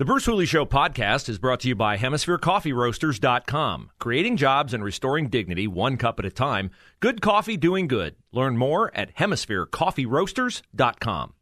The Bruce Hooley Show podcast is brought to you by HemisphereCoffeeRoasters.com. Creating jobs and restoring dignity one cup at a time. Good coffee doing good. Learn more at HemisphereCoffeeRoasters.com.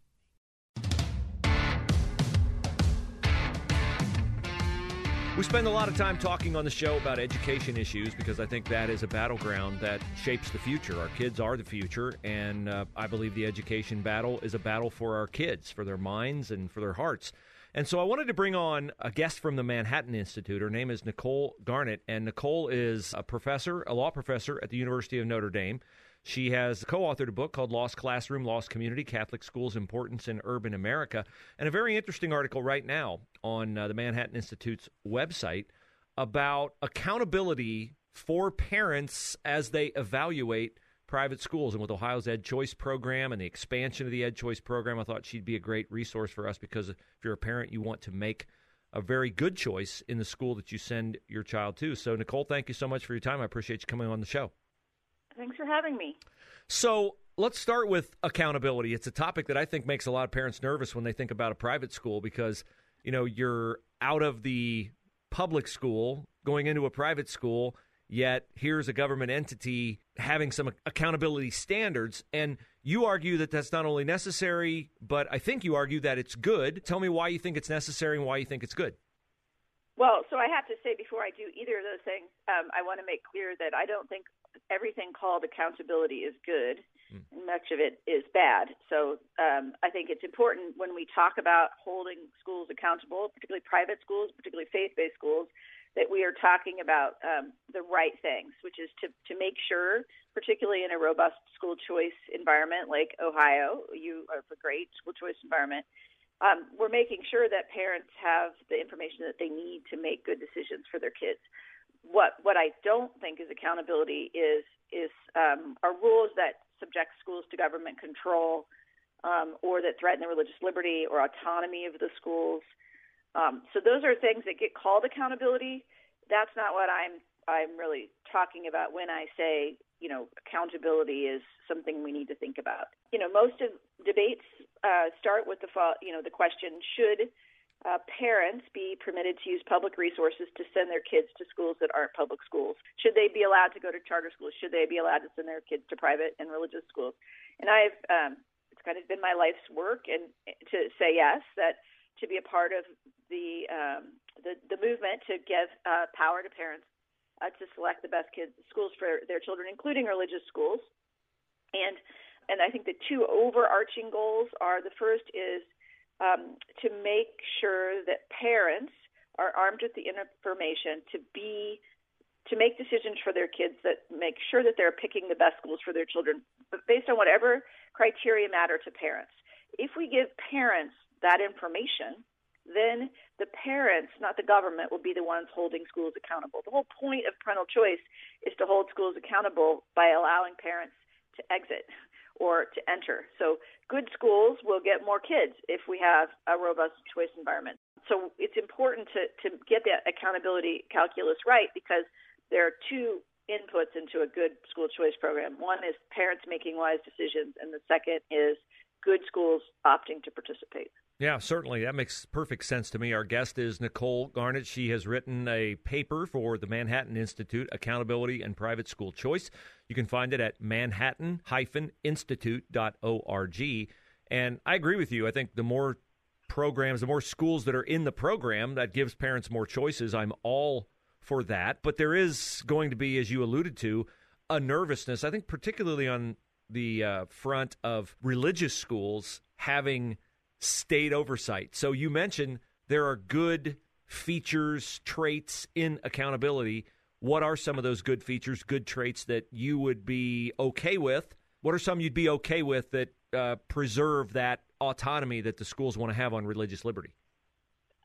We spend a lot of time talking on the show about education issues because I think that is a battleground that shapes the future. Our kids are the future, and uh, I believe the education battle is a battle for our kids, for their minds and for their hearts. And so I wanted to bring on a guest from the Manhattan Institute. Her name is Nicole Garnett, and Nicole is a professor, a law professor at the University of Notre Dame. She has co authored a book called Lost Classroom, Lost Community Catholic Schools' Importance in Urban America, and a very interesting article right now on uh, the Manhattan Institute's website about accountability for parents as they evaluate private schools. And with Ohio's Ed Choice program and the expansion of the Ed Choice program, I thought she'd be a great resource for us because if you're a parent, you want to make a very good choice in the school that you send your child to. So, Nicole, thank you so much for your time. I appreciate you coming on the show. Thanks for having me. So, let's start with accountability. It's a topic that I think makes a lot of parents nervous when they think about a private school because, you know, you're out of the public school going into a private school yet here's a government entity having some accountability standards. And you argue that that's not only necessary, but I think you argue that it's good. Tell me why you think it's necessary and why you think it's good. Well, so I have to say before I do either of those things, um, I want to make clear that I don't think everything called accountability is good. Mm. Much of it is bad. So um, I think it's important when we talk about holding schools accountable, particularly private schools, particularly faith-based schools, that we are talking about um, the right things, which is to, to make sure, particularly in a robust school choice environment like Ohio, you have a great school choice environment. Um, we're making sure that parents have the information that they need to make good decisions for their kids. What what I don't think is accountability is is um, are rules that subject schools to government control um, or that threaten the religious liberty or autonomy of the schools. Um, so those are things that get called accountability. That's not what I'm I'm really talking about when I say you know accountability is something we need to think about. You know, most of debates uh, start with the you know the question: Should uh, parents be permitted to use public resources to send their kids to schools that aren't public schools? Should they be allowed to go to charter schools? Should they be allowed to send their kids to private and religious schools? And I've um, it's kind of been my life's work and to say yes that to be a part of the um, the, the movement to give uh, power to parents uh, to select the best kids schools for their children, including religious schools. And and I think the two overarching goals are the first is um, to make sure that parents are armed with the information to be to make decisions for their kids that make sure that they're picking the best schools for their children, based on whatever criteria matter to parents. If we give parents that information, then the parents, not the government, will be the ones holding schools accountable. The whole point of parental choice is to hold schools accountable by allowing parents to exit or to enter. So good schools will get more kids if we have a robust choice environment. So it's important to, to get that accountability calculus right because there are two inputs into a good school choice program. One is parents making wise decisions, and the second is good schools opting to participate. Yeah, certainly. That makes perfect sense to me. Our guest is Nicole Garnett. She has written a paper for the Manhattan Institute, Accountability and Private School Choice. You can find it at manhattan-institute.org. And I agree with you. I think the more programs, the more schools that are in the program, that gives parents more choices. I'm all for that. But there is going to be, as you alluded to, a nervousness, I think, particularly on the uh, front of religious schools having – state oversight. So you mentioned there are good features, traits in accountability. What are some of those good features, good traits that you would be okay with? What are some you'd be okay with that uh, preserve that autonomy that the schools want to have on religious liberty?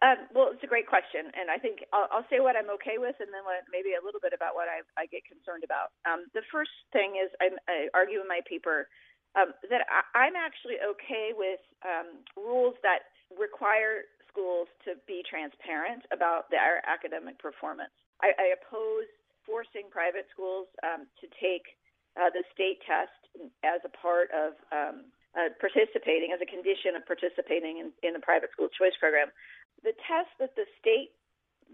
Um, well, it's a great question, and I think I'll, I'll say what I'm okay with, and then what, maybe a little bit about what I, I get concerned about. Um, the first thing is I, I argue in my paper um, that I, I'm actually okay with um, rules that require schools to be transparent about their academic performance. I, I oppose forcing private schools um, to take uh, the state test as a part of um, uh, participating, as a condition of participating in, in the private school choice program the tests that the state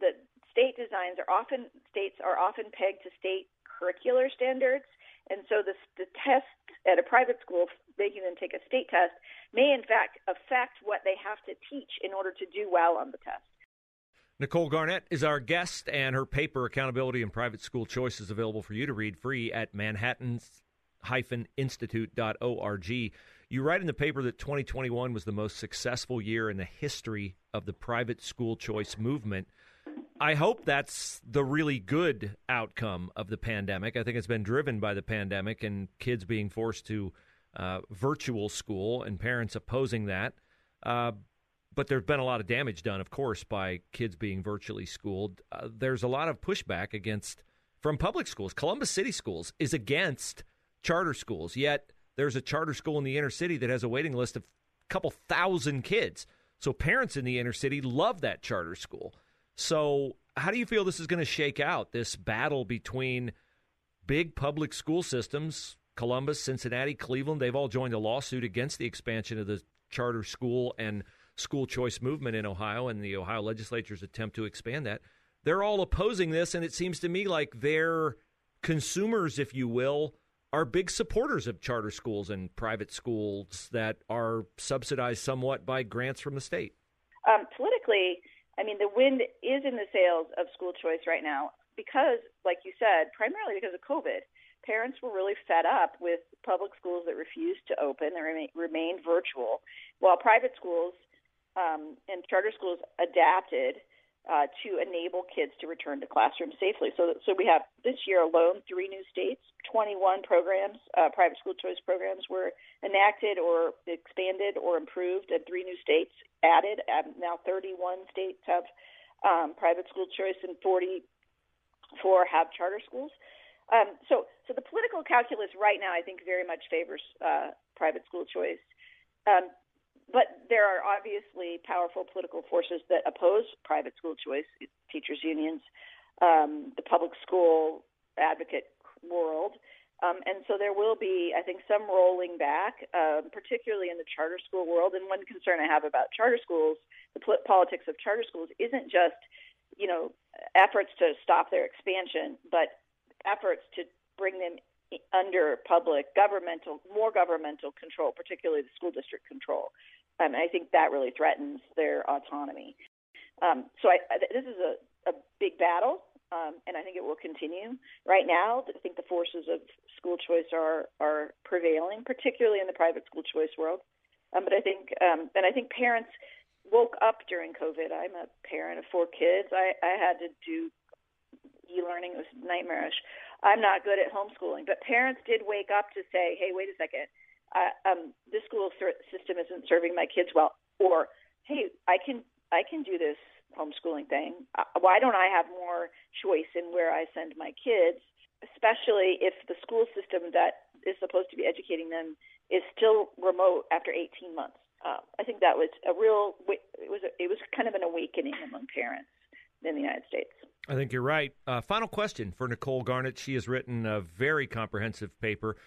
the state designs are often states are often pegged to state curricular standards, and so the the test at a private school making them take a state test may in fact affect what they have to teach in order to do well on the test. Nicole Garnett is our guest, and her paper, Accountability in Private School Choice, is available for you to read free at manhattan-institute.org. You write in the paper that 2021 was the most successful year in the history of the private school choice movement. I hope that's the really good outcome of the pandemic. I think it's been driven by the pandemic and kids being forced to uh, virtual school and parents opposing that. Uh, but there's been a lot of damage done, of course, by kids being virtually schooled. Uh, there's a lot of pushback against from public schools. Columbus City Schools is against charter schools, yet there's a charter school in the inner city that has a waiting list of a couple thousand kids. So parents in the inner city love that charter school. So how do you feel this is going to shake out this battle between big public school systems, Columbus, Cincinnati, Cleveland, they've all joined a lawsuit against the expansion of the charter school and school choice movement in Ohio and the Ohio legislature's attempt to expand that. They're all opposing this and it seems to me like they're consumers if you will are big supporters of charter schools and private schools that are subsidized somewhat by grants from the state. Um, politically, I mean, the wind is in the sails of school choice right now because, like you said, primarily because of COVID. Parents were really fed up with public schools that refused to open and remain, remained virtual, while private schools um, and charter schools adapted uh, to enable kids to return to classrooms safely. So, so we have this year alone three new states, 21 programs, uh, private school choice programs were enacted or expanded or improved, and three new states added. Now 31 states have um, private school choice, and 44 have charter schools. Um, so, so the political calculus right now, I think, very much favors uh, private school choice. Um, but there are obviously powerful political forces that oppose private school choice, teachers' unions, um, the public school advocate world. Um, and so there will be, I think, some rolling back, um, particularly in the charter school world. And one concern I have about charter schools, the politics of charter schools, isn't just, you know, efforts to stop their expansion, but efforts to bring them under public governmental, more governmental control, particularly the school district control. Um, and I think that really threatens their autonomy. Um, so I, I, this is a, a big battle, um, and I think it will continue. Right now, I think the forces of school choice are are prevailing, particularly in the private school choice world. Um, but I think, um, and I think parents woke up during COVID. I'm a parent of four kids. I, I had to do e-learning; it was nightmarish. I'm not good at homeschooling, but parents did wake up to say, "Hey, wait a second uh, um, this school system isn't serving my kids well, or hey, I can I can do this homeschooling thing. Uh, why don't I have more choice in where I send my kids, especially if the school system that is supposed to be educating them is still remote after 18 months? Uh, I think that was a real it was a, it was kind of an awakening among parents in the United States. I think you're right. Uh, final question for Nicole Garnett. She has written a very comprehensive paper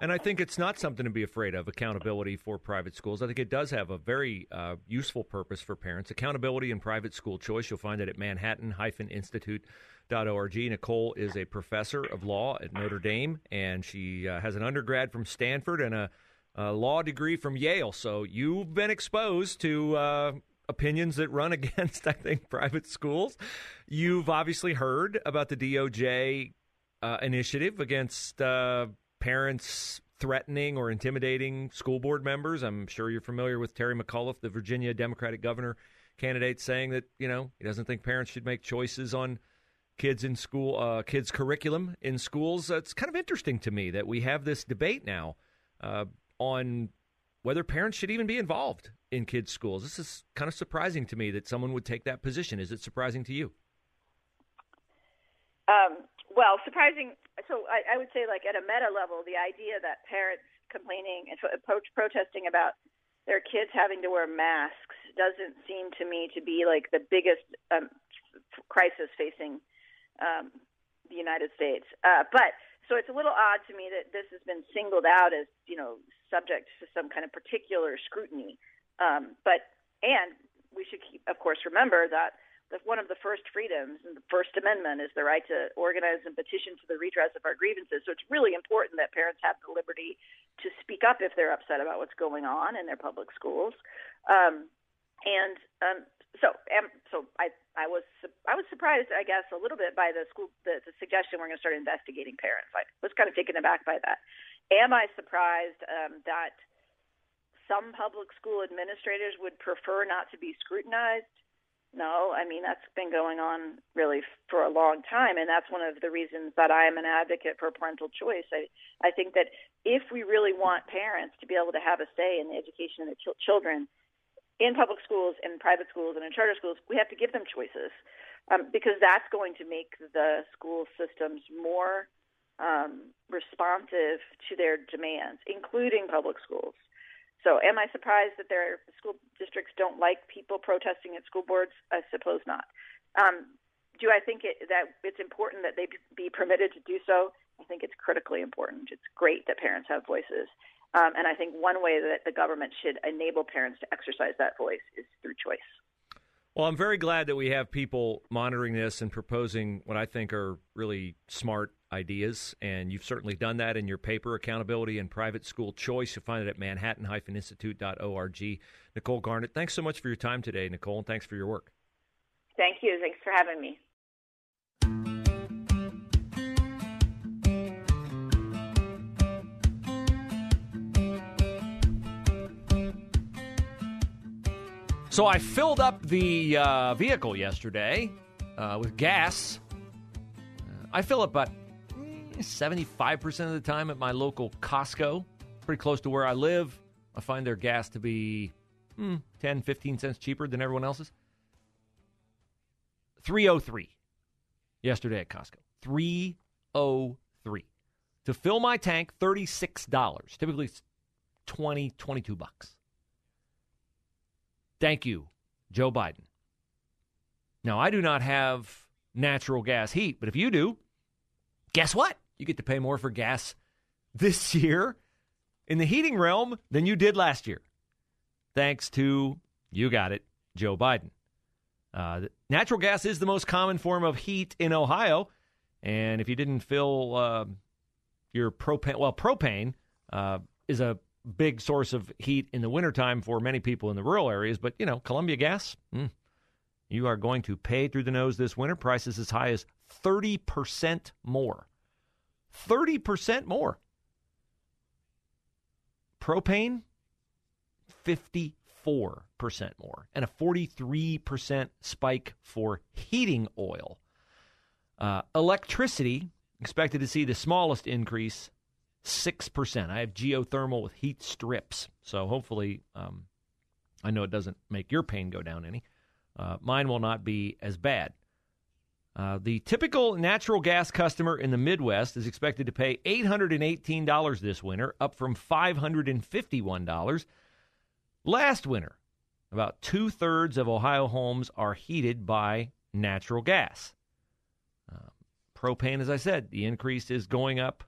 and I think it's not something to be afraid of, accountability for private schools. I think it does have a very uh, useful purpose for parents. Accountability in private school choice, you'll find it at manhattan-institute.org. Nicole is a professor of law at Notre Dame, and she uh, has an undergrad from Stanford and a, a, law degree from Yale. So you've been exposed to uh, opinions that run against, I think, private schools. You've obviously heard about the DOJ uh, initiative against uh, parents threatening or intimidating school board members. I'm sure you're familiar with Terry McAuliffe, the Virginia Democratic governor candidate, saying that you know he doesn't think parents should make choices on kids in school, uh, kids' curriculum in schools. Uh, it's kind of interesting to me that we have this debate now uh, on whether parents should even be involved in kids' schools. This is kind of surprising to me that someone would take that position. Is it surprising to you? Um, well, surprising. So I, I would say, like at a meta level, the idea that parents complaining and pro- protesting about their kids having to wear masks doesn't seem to me to be like the biggest um, crisis facing um, the United States. Uh, but so it's a little odd to me that this has been singled out as you know subject to some kind of particular scrutiny. Um, but and we should keep, of course, remember that one of the first freedoms in the First Amendment is the right to organize and petition for the redress of our grievances. So it's really important that parents have the liberty to speak up if they're upset about what's going on in their public schools. Um, and um, so, um, so I, I was, I was surprised, I guess, a little bit by the school, the, the suggestion we're going to start investigating parents. I was kind of taken aback by that. Am I surprised um, that some public school administrators would prefer not to be scrutinized? No, I mean that's been going on really for a long time, and that's one of the reasons that I am an advocate for parental choice. I I think that if we really want parents to be able to have a say in the education of their ch- children in public schools, in private schools, and in charter schools, we have to give them choices um, because that's going to make the school systems more um, responsive to their demands, including public schools. So, am I surprised that their school districts don't like people protesting at school boards? I suppose not. Um, do I think it, that it's important that they be permitted to do so? I think it's critically important. It's great that parents have voices. Um, and I think one way that the government should enable parents to exercise that voice is through choice. Well, I'm very glad that we have people monitoring this and proposing what I think are really smart ideas. And you've certainly done that in your paper, Accountability and Private School Choice. You'll find it at manhattan-institute.org. Nicole Garnett, thanks so much for your time today, Nicole, and thanks for your work. Thank you. Thanks for having me. So I filled up the uh, vehicle yesterday uh, with gas. Uh, I fill up about 75% of the time at my local Costco, pretty close to where I live. I find their gas to be hmm, 10, 15 cents cheaper than everyone else's. 303 yesterday at Costco. 303. To fill my tank, $36. Typically it's 20, 22 bucks. Thank you, Joe Biden. Now, I do not have natural gas heat, but if you do, guess what? You get to pay more for gas this year in the heating realm than you did last year. Thanks to, you got it, Joe Biden. Uh, natural gas is the most common form of heat in Ohio. And if you didn't fill uh, your propane, well, propane uh, is a big source of heat in the wintertime for many people in the rural areas. But, you know, Columbia Gas, mm, you are going to pay through the nose this winter. Prices as high as 30% more. 30% more. Propane, 54% more. And a 43% spike for heating oil. Uh, electricity expected to see the smallest increase 6%. I have geothermal with heat strips. So hopefully, um, I know it doesn't make your pain go down any. Uh, mine will not be as bad. Uh, the typical natural gas customer in the Midwest is expected to pay $818 this winter, up from $551 last winter. About two thirds of Ohio homes are heated by natural gas. Uh, propane, as I said, the increase is going up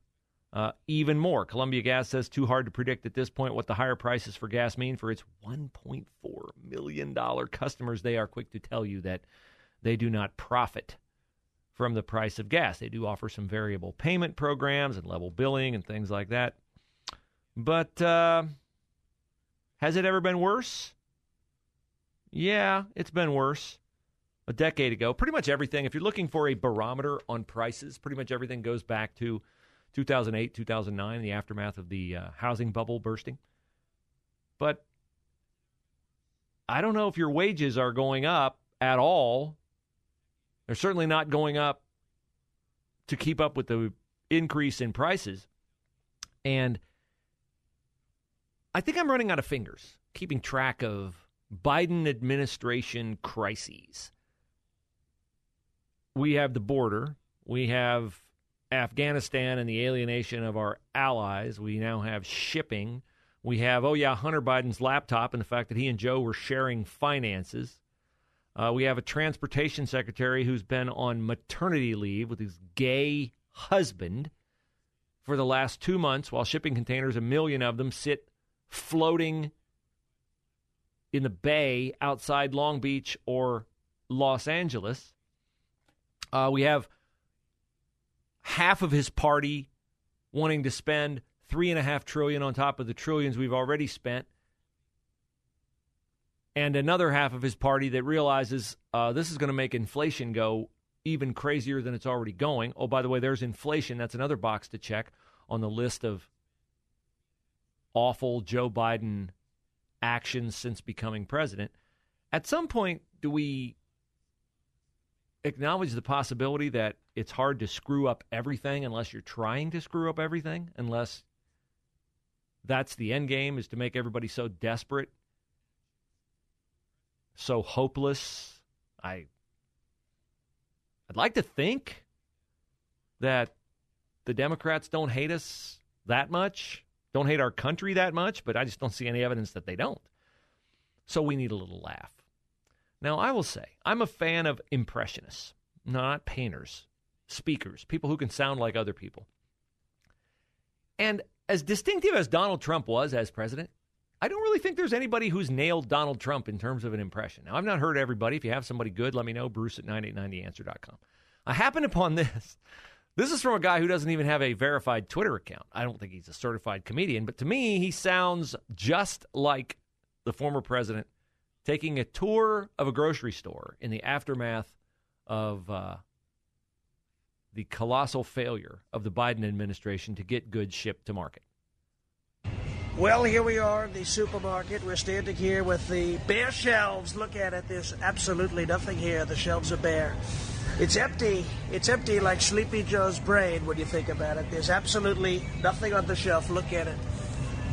uh, even more. Columbia Gas says too hard to predict at this point what the higher prices for gas mean for its $1.4 million customers. They are quick to tell you that they do not profit from the price of gas. They do offer some variable payment programs and level billing and things like that. But uh, has it ever been worse? Yeah, it's been worse. A decade ago, pretty much everything, if you're looking for a barometer on prices, pretty much everything goes back to 2008, 2009, the aftermath of the uh, housing bubble bursting. But I don't know if your wages are going up at all. They're certainly not going up to keep up with the increase in prices. And I think I'm running out of fingers keeping track of Biden administration crises. We have the border, we have Afghanistan and the alienation of our allies, we now have shipping. We have, oh, yeah, Hunter Biden's laptop and the fact that he and Joe were sharing finances. Uh, we have a transportation secretary who's been on maternity leave with his gay husband for the last two months while shipping containers, a million of them, sit floating in the bay outside Long Beach or Los Angeles. Uh, we have half of his party wanting to spend three and a half trillion on top of the trillions we've already spent and another half of his party that realizes uh, this is going to make inflation go even crazier than it's already going. Oh, by the way, there's inflation. That's another box to check on the list of awful Joe Biden actions since becoming president. At some point, do we acknowledge the possibility that it's hard to screw up everything unless you're trying to screw up everything, unless that's the end game is to make everybody so desperate so hopeless. I I'd like to think that the Democrats don't hate us that much, don't hate our country that much, but I just don't see any evidence that they don't. So we need a little laugh. Now, I will say, I'm a fan of impressionists, not painters, speakers, people who can sound like other people. And as distinctive as Donald Trump was as president, I don't really think there's anybody who's nailed Donald Trump in terms of an impression. Now, I've not heard everybody. If you have somebody good, let me know. Bruce at 9890answer.com. I happened upon this. This is from a guy who doesn't even have a verified Twitter account. I don't think he's a certified comedian, but to me, he sounds just like the former president taking a tour of a grocery store in the aftermath of uh, the colossal failure of the Biden administration to get goods shipped to market. Well, here we are in the supermarket. We're standing here with the bare shelves. Look at it. There's absolutely nothing here. The shelves are bare. It's empty. It's empty like Sleepy Joe's brain when you think about it. There's absolutely nothing on the shelf. Look at it.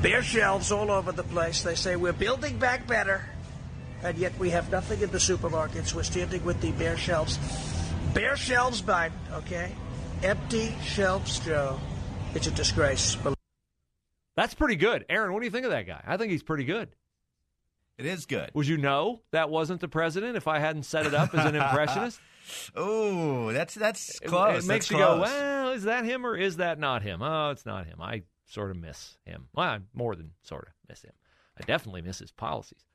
Bare shelves all over the place. They say we're building back better, and yet we have nothing in the supermarkets. We're standing with the bare shelves. Bare shelves, Biden, okay? Empty shelves, Joe. It's a disgrace. That's pretty good. Aaron, what do you think of that guy? I think he's pretty good. It is good. Would you know that wasn't the president if I hadn't set it up as an impressionist? oh, that's that's close. It, it makes that's you go, well, is that him or is that not him? Oh, it's not him. I sort of miss him. Well, I more than sort of miss him. I definitely miss his policies.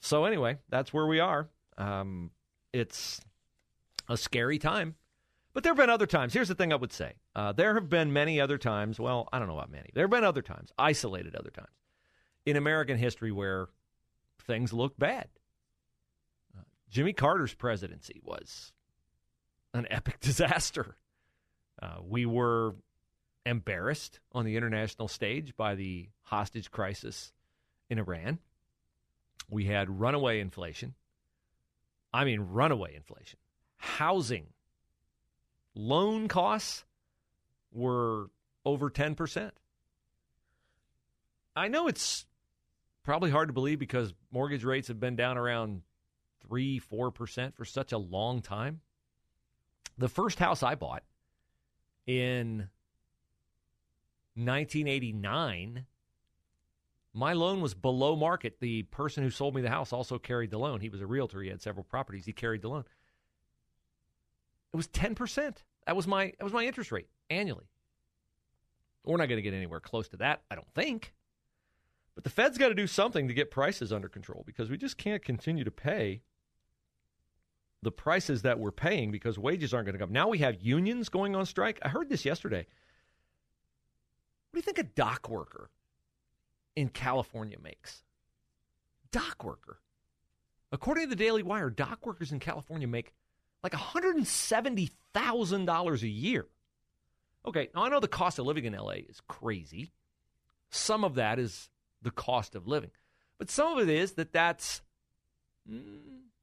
So anyway, that's where we are. Um, it's a scary time but there have been other times. Here's the thing I would say uh, there have been many other times. Well, I don't know about many. There have been other times, isolated other times, in American history where things look bad. Uh, Jimmy Carter's presidency was an epic disaster. Uh, we were embarrassed on the international stage by the hostage crisis in Iran. We had runaway inflation. I mean, runaway inflation. Housing loan costs were over 10%. I know it's probably hard to believe because mortgage rates have been down around 3 4% for such a long time. The first house I bought in 1989 my loan was below market. The person who sold me the house also carried the loan. He was a realtor. He had several properties. He carried the loan. It was 10%. That was my that was my interest rate annually. We're not going to get anywhere close to that, I don't think. But the Fed's got to do something to get prices under control because we just can't continue to pay the prices that we're paying because wages aren't going to come. Now we have unions going on strike. I heard this yesterday. What do you think a dock worker in California makes? Dock worker. According to the Daily Wire, dock workers in California make like $170,000 a year. Okay, now I know the cost of living in LA is crazy. Some of that is the cost of living. But some of it is that that's mm,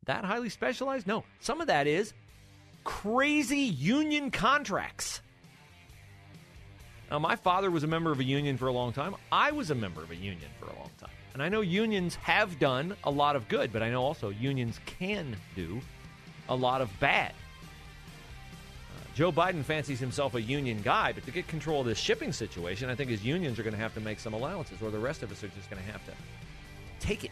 that highly specialized? No. Some of that is crazy union contracts. Now, my father was a member of a union for a long time. I was a member of a union for a long time. And I know unions have done a lot of good, but I know also unions can do a lot of bad. Uh, Joe Biden fancies himself a union guy, but to get control of this shipping situation, I think his unions are going to have to make some allowances, or the rest of us are just going to have to take it.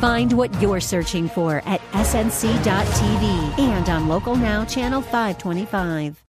Find what you're searching for at snc.tv and on Local Now, Channel 525.